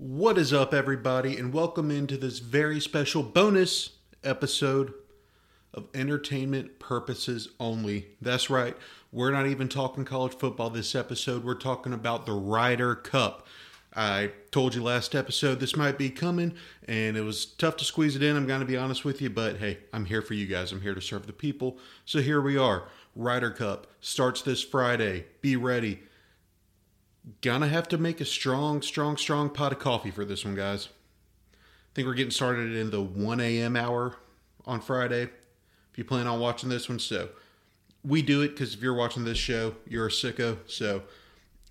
What is up, everybody, and welcome into this very special bonus episode of Entertainment Purposes Only. That's right, we're not even talking college football this episode, we're talking about the Ryder Cup. I told you last episode this might be coming, and it was tough to squeeze it in, I'm going to be honest with you, but hey, I'm here for you guys. I'm here to serve the people. So here we are. Ryder Cup starts this Friday. Be ready gonna have to make a strong, strong, strong pot of coffee for this one, guys. I think we're getting started in the 1 a.m. hour on Friday. If you plan on watching this one, so we do it because if you're watching this show, you're a sicko. So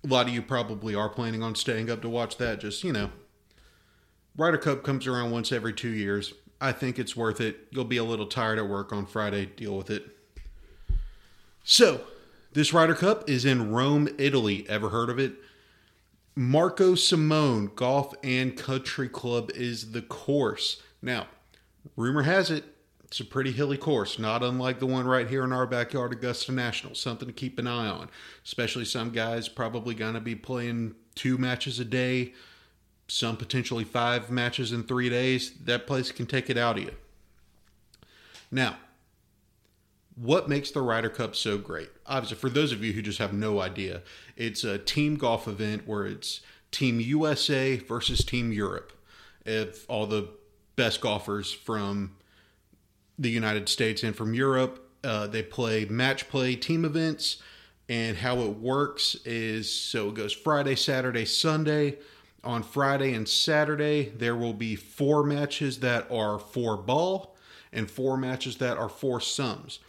a lot of you probably are planning on staying up to watch that. Just, you know, Ryder Cup comes around once every two years. I think it's worth it. You'll be a little tired at work on Friday. Deal with it. So, this Ryder Cup is in Rome, Italy. Ever heard of it? Marco Simone Golf and Country Club is the course. Now, rumor has it it's a pretty hilly course, not unlike the one right here in our backyard, Augusta National. Something to keep an eye on, especially some guys probably going to be playing two matches a day, some potentially five matches in three days. That place can take it out of you. Now, what makes the Ryder Cup so great? Obviously, for those of you who just have no idea, it's a team golf event where it's Team USA versus Team Europe. If all the best golfers from the United States and from Europe, uh, they play match play team events. And how it works is so it goes Friday, Saturday, Sunday. On Friday and Saturday, there will be four matches that are four ball and four matches that are foursomes.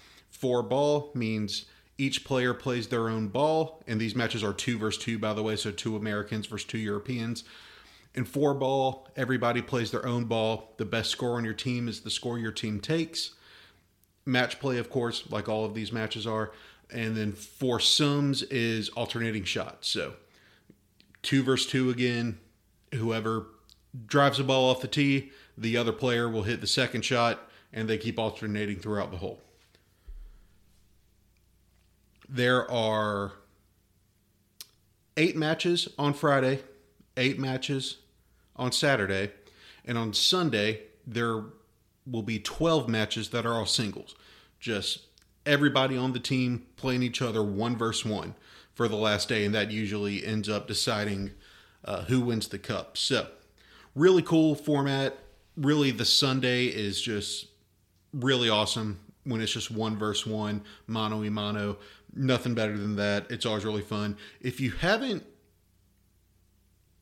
Four ball means each player plays their own ball, and these matches are two versus two, by the way, so two Americans versus two Europeans. In four ball, everybody plays their own ball. The best score on your team is the score your team takes. Match play, of course, like all of these matches are. And then foursomes is alternating shots. So two versus two again. Whoever drives the ball off the tee, the other player will hit the second shot, and they keep alternating throughout the hole there are eight matches on Friday, eight matches on Saturday, and on Sunday there will be 12 matches that are all singles. Just everybody on the team playing each other one versus one for the last day, and that usually ends up deciding uh, who wins the cup. So, really cool format. Really, the Sunday is just really awesome when it's just one versus one, mano y mano nothing better than that. It's always really fun. If you haven't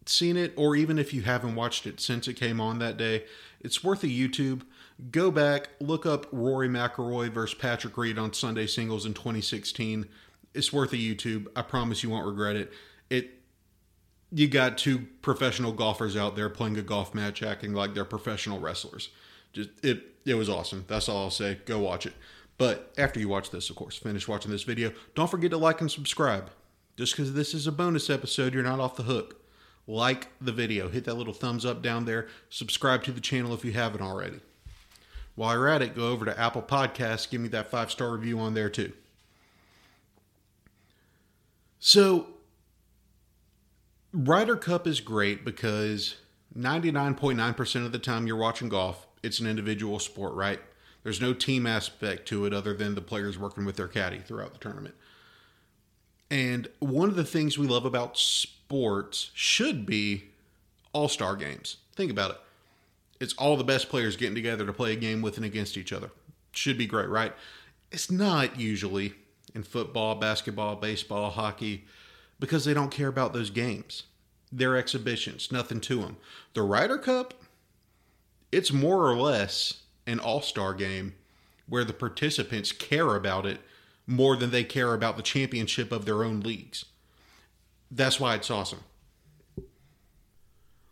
seen it, or even if you haven't watched it since it came on that day, it's worth a YouTube. Go back, look up Rory McIlroy versus Patrick Reed on Sunday Singles in 2016. It's worth a YouTube. I promise you won't regret it. It you got two professional golfers out there playing a golf match, acting like they're professional wrestlers. Just it it was awesome. That's all I'll say. Go watch it. But after you watch this, of course, finish watching this video, don't forget to like and subscribe. Just because this is a bonus episode, you're not off the hook. Like the video, hit that little thumbs up down there, subscribe to the channel if you haven't already. While you're at it, go over to Apple Podcasts, give me that five star review on there too. So, Ryder Cup is great because 99.9% of the time you're watching golf, it's an individual sport, right? There's no team aspect to it other than the players working with their caddy throughout the tournament. And one of the things we love about sports should be all star games. Think about it. It's all the best players getting together to play a game with and against each other. Should be great, right? It's not usually in football, basketball, baseball, hockey, because they don't care about those games. They're exhibitions, nothing to them. The Ryder Cup, it's more or less an all star game where the participants care about it more than they care about the championship of their own leagues. That's why it's awesome.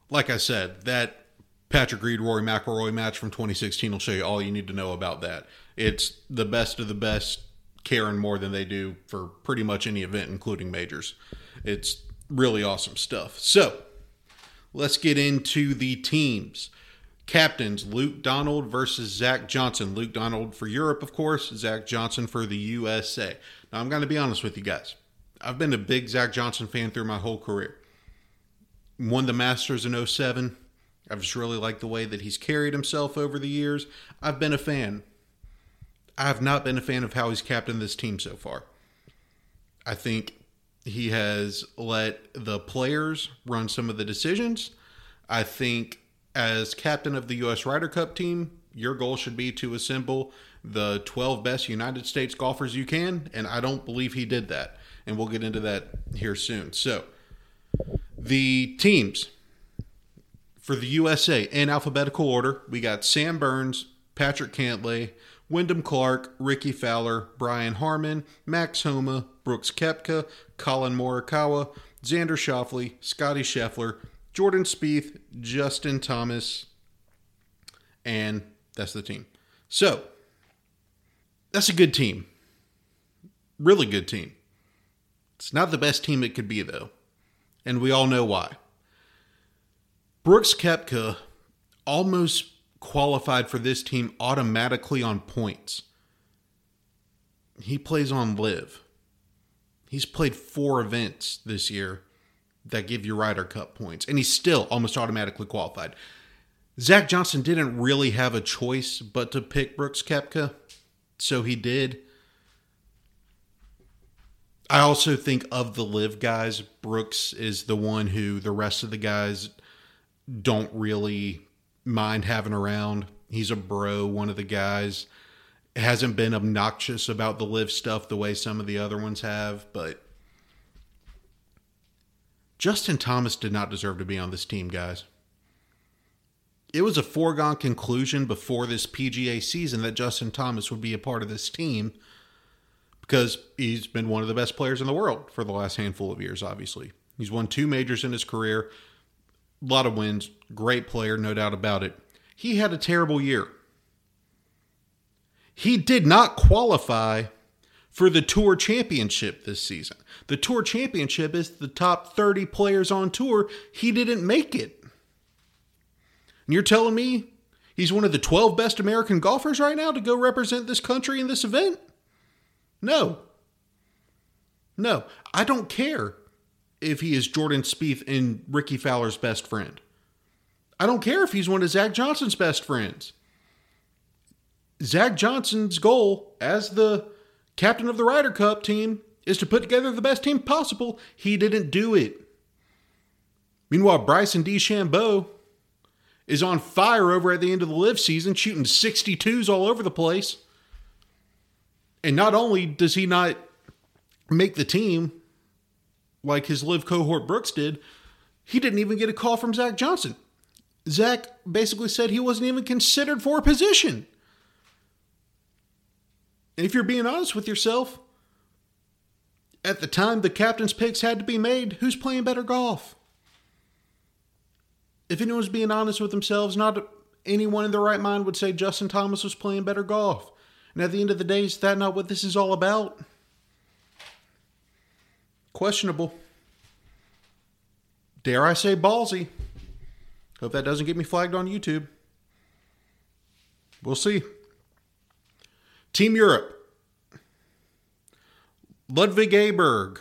Like I said, that Patrick Reed Rory McIlroy match from 2016 will show you all you need to know about that. It's the best of the best, caring more than they do for pretty much any event, including majors. It's really awesome stuff. So let's get into the teams. Captains Luke Donald versus Zach Johnson. Luke Donald for Europe, of course, Zach Johnson for the USA. Now, I'm going to be honest with you guys. I've been a big Zach Johnson fan through my whole career. won the Masters in 07. I've just really liked the way that he's carried himself over the years. I've been a fan. I have not been a fan of how he's captained this team so far. I think he has let the players run some of the decisions. I think as captain of the U.S. Ryder Cup team, your goal should be to assemble the 12 best United States golfers you can, and I don't believe he did that. And we'll get into that here soon. So, the teams for the USA in alphabetical order we got Sam Burns, Patrick Cantlay, Wyndham Clark, Rickie Fowler, Brian Harman, Max Homa, Brooks Koepka, Collin Morikawa, Xander Schauffele, Scotty Scheffler, Jordan Spieth, Justin Thomas, and that's the team. So, that's a good team. Really good team. It's not the best team it could be, though. And we all know why. Brooks Koepka almost qualified for this team automatically on points. He plays on LIV. He's played four events this year that give you Ryder Cup points, and he's still almost automatically qualified. Zach Johnson didn't really have a choice but to pick Brooks Koepka, so he did. I also think of the LIV guys, Brooks is the one who the rest of the guys don't really mind having around. He's a bro, one of the guys. Hasn't been obnoxious about the LIV stuff the way some of the other ones have, but Justin Thomas did not deserve to be on this team, guys. It was a foregone conclusion before this PGA season that Justin Thomas would be a part of this team because he's been one of the best players in the world for the last handful of years, obviously. He's won two majors in his career, a lot of wins, great player, no doubt about it. He had a terrible year. He did not qualify for the Tour Championship this season. The Tour Championship is the top 30 players on tour. He didn't make it. And you're telling me he's one of the 12 best American golfers right now to go represent this country in this event? No. No. I don't care if he is Jordan Spieth and Rickie Fowler's best friend. I don't care if he's one of Zach Johnson's best friends. Zach Johnson's goal as the captain of the Ryder Cup team is to put together the best team possible. He didn't do it. Meanwhile, Bryson DeChambeau is on fire over at the end of the LIV season, shooting 62s all over the place. And not only does he not make the team like his LIV cohort Brooks did, he didn't even get a call from Zach Johnson. Zach basically said he wasn't even considered for a position. And if you're being honest with yourself, at the time the captain's picks had to be made, who's playing better golf? If anyone's being honest with themselves, not anyone in their right mind would say Justin Thomas was playing better golf. And at the end of the day, is that not what this is all about? Questionable. Dare I say ballsy? Hope that doesn't get me flagged on YouTube. We'll see. Team Europe. Ludvig Aberg,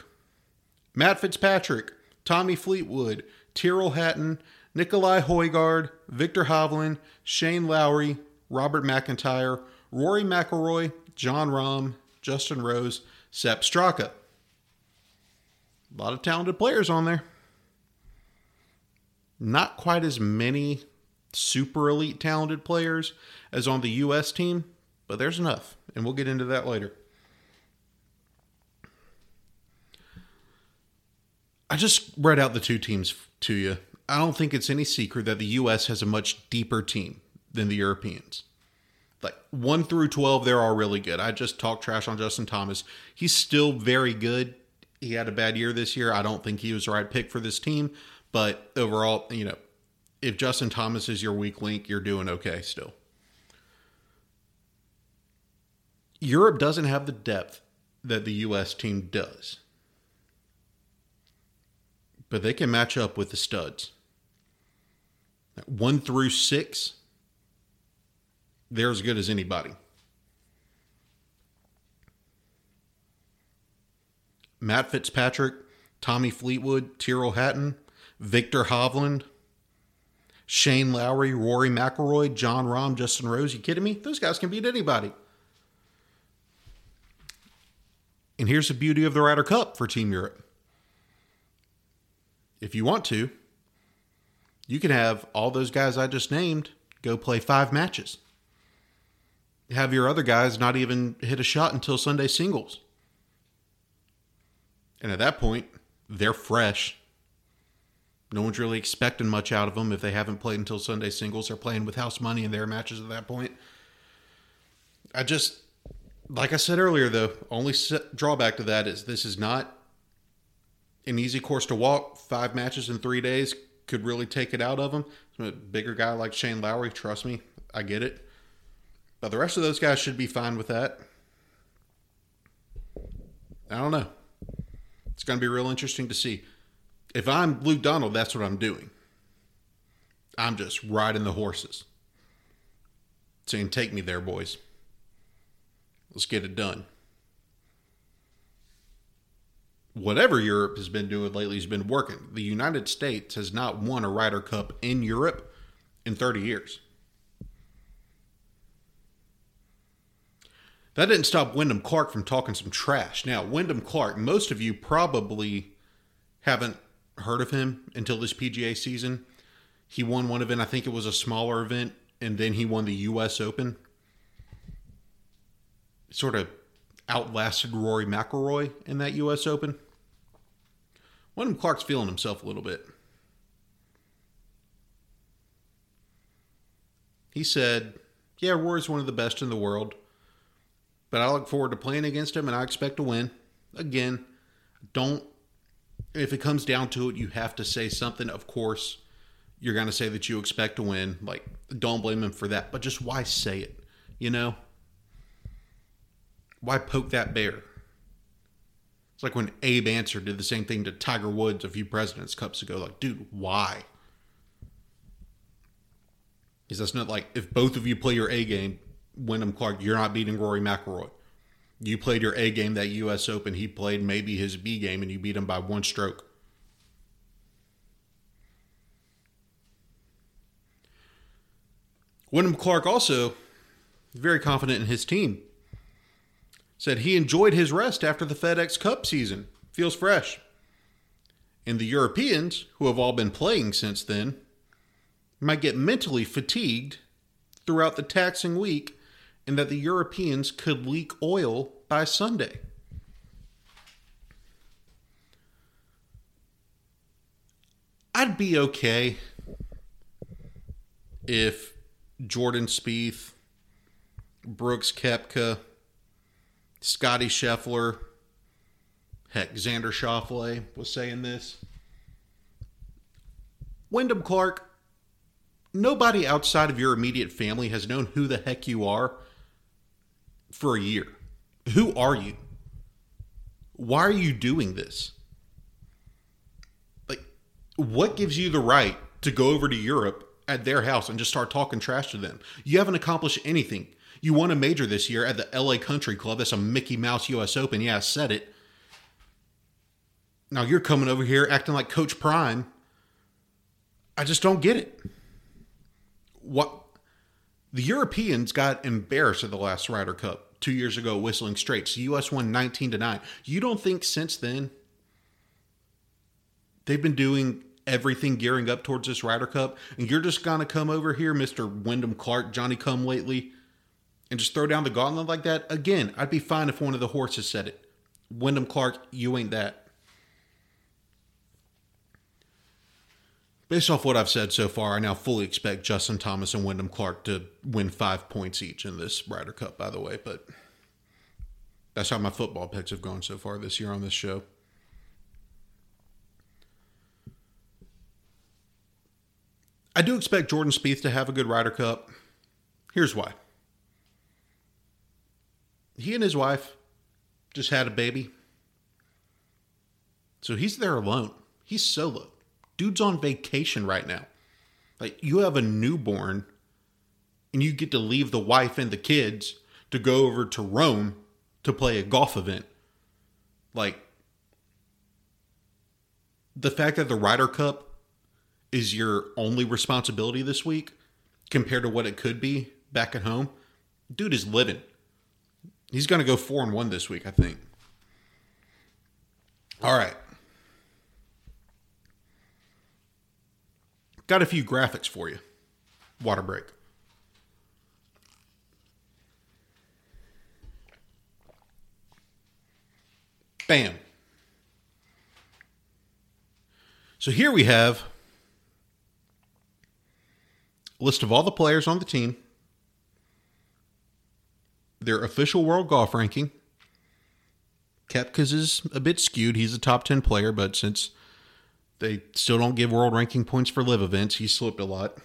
Matt Fitzpatrick, Tommy Fleetwood, Tyrrell Hatton, Nicolai Højgaard, Viktor Hovland, Shane Lowry, Robert MacIntyre, Rory McIlroy, Jon Rahm, Justin Rose, Sepp Straka. A lot of talented players on there. Not quite as many super elite talented players as on the U.S. team, but there's enough, and we'll get into that later. I just read out the two teams to you. I don't think it's any secret that the U.S. has a much deeper team than the Europeans. Like 1 through 12, they're all really good. I just talked trash on Justin Thomas. He's still very good. He had a bad year this year. I don't think he was the right pick for this team. But overall, you know, if Justin Thomas is your weak link, you're doing okay still. Europe doesn't have the depth that the U.S. team does but they can match up with the studs. One through six, they're as good as anybody. Matt Fitzpatrick, Tommy Fleetwood, Tyrrell Hatton, Viktor Hovland, Shane Lowry, Rory McIlroy, Jon Rahm, Justin Rose. You kidding me? Those guys can beat anybody. And here's the beauty of the Ryder Cup for Team Europe. If you want to, you can have all those guys I just named go play five matches. Have your other guys not even hit a shot until Sunday singles. And at that point, they're fresh. No one's really expecting much out of them if they haven't played until Sunday singles. They're playing with house money in their matches at that point. I just, like I said earlier, though, only drawback to that is this is not an easy course to walk. Five matches in three days could really take it out of them. A bigger guy like Shane Lowry, trust me, I get it. But the rest of those guys should be fine with that. I don't know. It's going to be real interesting to see. If I'm Luke Donald, that's what I'm doing. I'm just riding the horses. Saying, take me there, boys. Let's get it done. Whatever Europe has been doing lately has been working. The United States has not won a Ryder Cup in Europe in 30 years. That didn't stop Wyndham Clark from talking some trash. Now, Wyndham Clark, most of you probably haven't heard of him until this PGA season. He won one event, I think it was a smaller event, and then he won the US Open. Sort of outlasted Rory McIlroy in that US Open. Wyndham Clark's feeling himself a little bit. He said, Yeah, Rory's one of the best in the world. But I look forward to playing against him and I expect to win. Again, don't, if it comes down to it, you have to say something. Of course, you're going to say that you expect to win. Like, don't blame him for that. But just why say it? You know? Why poke that bear? It's like when Abe Ancer did the same thing to Tiger Woods a few Presidents Cups ago. Like, dude, why? Because that's not like if both of you play your A game, Wyndham Clark, you're not beating Rory McIlroy. You played your A game that U.S. Open. He played maybe his B game, and you beat him by one stroke. Wyndham Clark also very confident in his team. Said he enjoyed his rest after the FedEx Cup season. Feels fresh. And the Europeans, who have all been playing since then, might get mentally fatigued throughout the taxing week and that the Europeans could leak oil by Sunday. I'd be okay if Jordan Spieth, Brooks Koepka, Scotty Scheffler, heck, Xander Schauffele was saying this. Wyndham Clark, nobody outside of your immediate family has known who the heck you are for a year. Who are you? Why are you doing this? Like, what gives you the right to go over to Europe at their house and just start talking trash to them? You haven't accomplished anything. You won a major this year at the LA Country Club. That's a Mickey Mouse US Open. Yeah, I said it. Now you're coming over here acting like Coach Prime. I just don't get it. What the Europeans got embarrassed at the last Ryder Cup two years ago, Whistling Straits. The U.S. won 19 to 9. You don't think since then they've been doing everything gearing up towards this Ryder Cup, and you're just gonna come over here, Mister Wyndham Clark, Johnny Come Lately, and just throw down the gauntlet like that? Again, I'd be fine if one of the horses said it. Wyndham Clark, you ain't that. Based off what I've said so far, I now fully expect Justin Thomas and Wyndham Clark to win five points each in this Ryder Cup, by the way. But that's how my football picks have gone so far this year on this show. I do expect Jordan Spieth to have a good Ryder Cup. Here's why. He and his wife just had a baby. So he's there alone. He's solo. Dude's on vacation right now. Like you have a newborn and you get to leave the wife and the kids to go over to Rome to play a golf event. Like the fact that the Ryder Cup is your only responsibility this week compared to what it could be back at home, dude is living. He's going to go 4 and 1 this week, I think. All right. Got a few graphics for you. Water break. Bam. So here we have a list of all the players on the team, their official world golf ranking. Koepka's is a bit skewed. He's a top 10 player, but since they still don't give world ranking points for LIV events, he slipped a lot.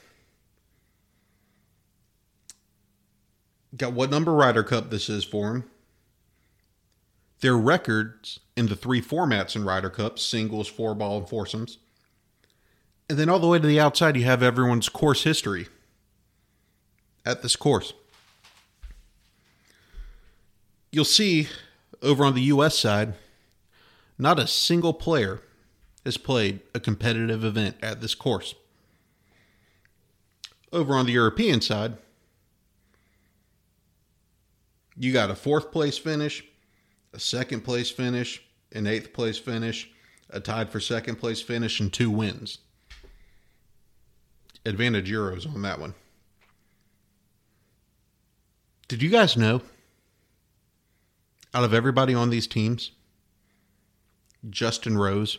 Got what number Ryder Cup this is for him. Their records in the three formats in Ryder Cup singles, four ball, and foursomes. And then all the way to the outside, you have everyone's course history at this course. You'll see over on the U.S. side, not a single player has played a competitive event at this course. Over on the European side, you got a fourth place finish, a second place finish, an eighth place finish, a tied for second place finish, and two wins. Advantage Euros on that one. Did you guys know? Out of everybody on these teams, Justin Rose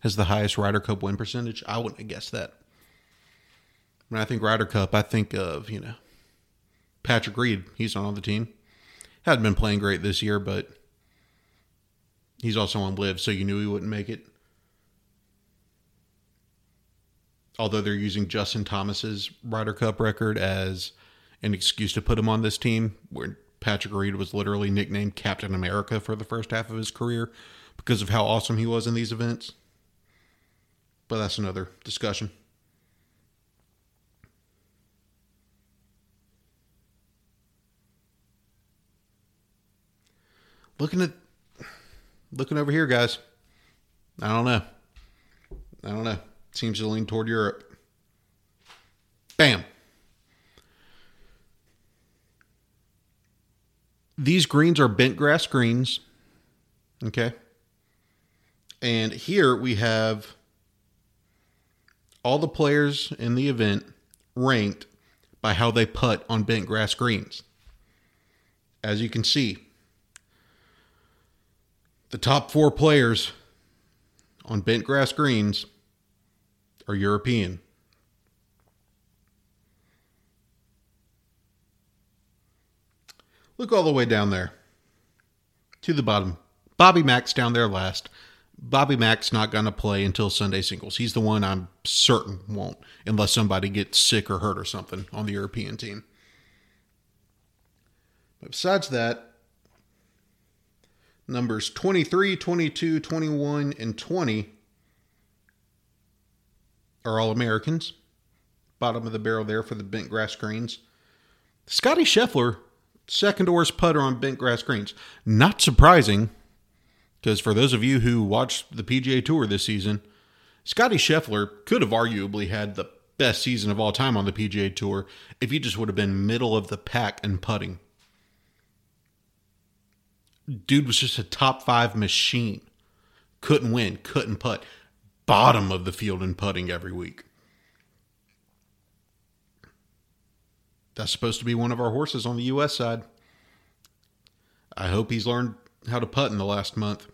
has the highest Ryder Cup win percentage. I wouldn't have guessed that. When I think Ryder Cup, I think of, you know, Patrick Reed. He's on the team. Hadn't been playing great this year, but He's also on LIV, so you knew he wouldn't make it. Although they're using Justin Thomas's Ryder Cup record as an excuse to put him on this team, where Patrick Reed was literally nicknamed Captain America for the first half of his career because of how awesome he was in these events. But that's another discussion. Looking at looking over here, guys. I don't know. I don't know. Seems to lean toward Europe. Bam. These greens are bent grass greens. Okay. And here we have all the players in the event ranked by how they putt on bent grass greens. As you can see, the top four players on bent grass greens are European. Look all the way down there to the bottom. Bobby Mac's down there last. Bobby Mac's not going to play until Sunday singles. He's the one I'm certain won't, unless somebody gets sick or hurt or something on the European team. But besides that, numbers 23, 22, 21, and 20 are all Americans. Bottom of the barrel there for the bent grass greens. Scotty Scheffler, second worst putter on bent grass greens. Not surprising, because for those of you who watched the PGA Tour this season, Scotty Scheffler could have arguably had the best season of all time on the PGA Tour if he just would have been middle of the pack in putting dude was just a top five machine. Couldn't win, couldn't putt. Bottom of the field in putting every week. That's supposed to be one of our horses on the U.S. side. I hope he's learned how to putt in the last month.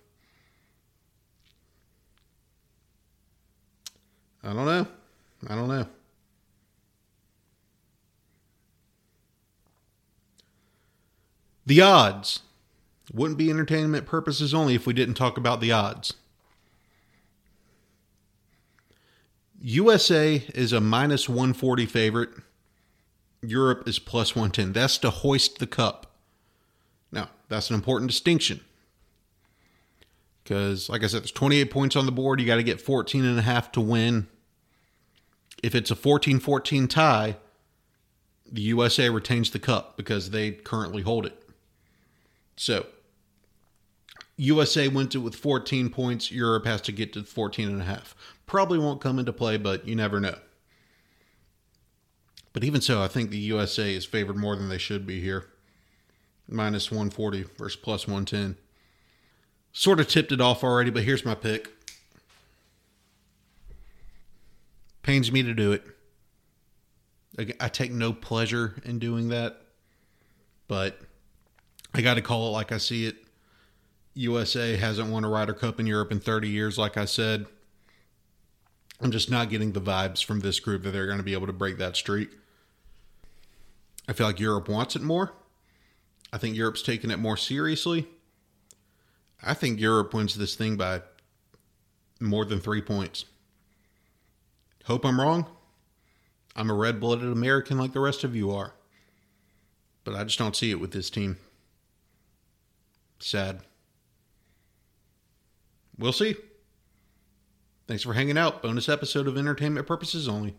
I don't know. I don't know. The odds wouldn't be entertainment purposes only if we didn't talk about the odds. USA is a minus 140 favorite. Europe is plus 110. That's to hoist the cup. Now, that's an important distinction. Because, like I said, there's 28 points on the board. You got to get 14 and a half to win. If it's a 14 14 tie, the USA retains the cup because they currently hold it. So, USA wins it with 14 points. Europe has to get to 14 and a half. probably won't come into play, but you never know. But even so, I think the USA is favored more than they should be here. Minus 140 versus plus 110. Sort of tipped it off already, but here's my pick. Pains me to do it. I take no pleasure in doing that, but I got to call it like I see it. USA hasn't won a Ryder Cup in Europe in 30 years, like I said. I'm just not getting the vibes from this group that they're going to be able to break that streak. I feel like Europe wants it more. I think Europe's taking it more seriously. I think Europe wins this thing by more than three points. Hope I'm wrong. I'm a red blooded American like the rest of you are. But I just don't see it with this team. Sad. We'll see. Thanks for hanging out. Bonus episode of Entertainment Purposes Only.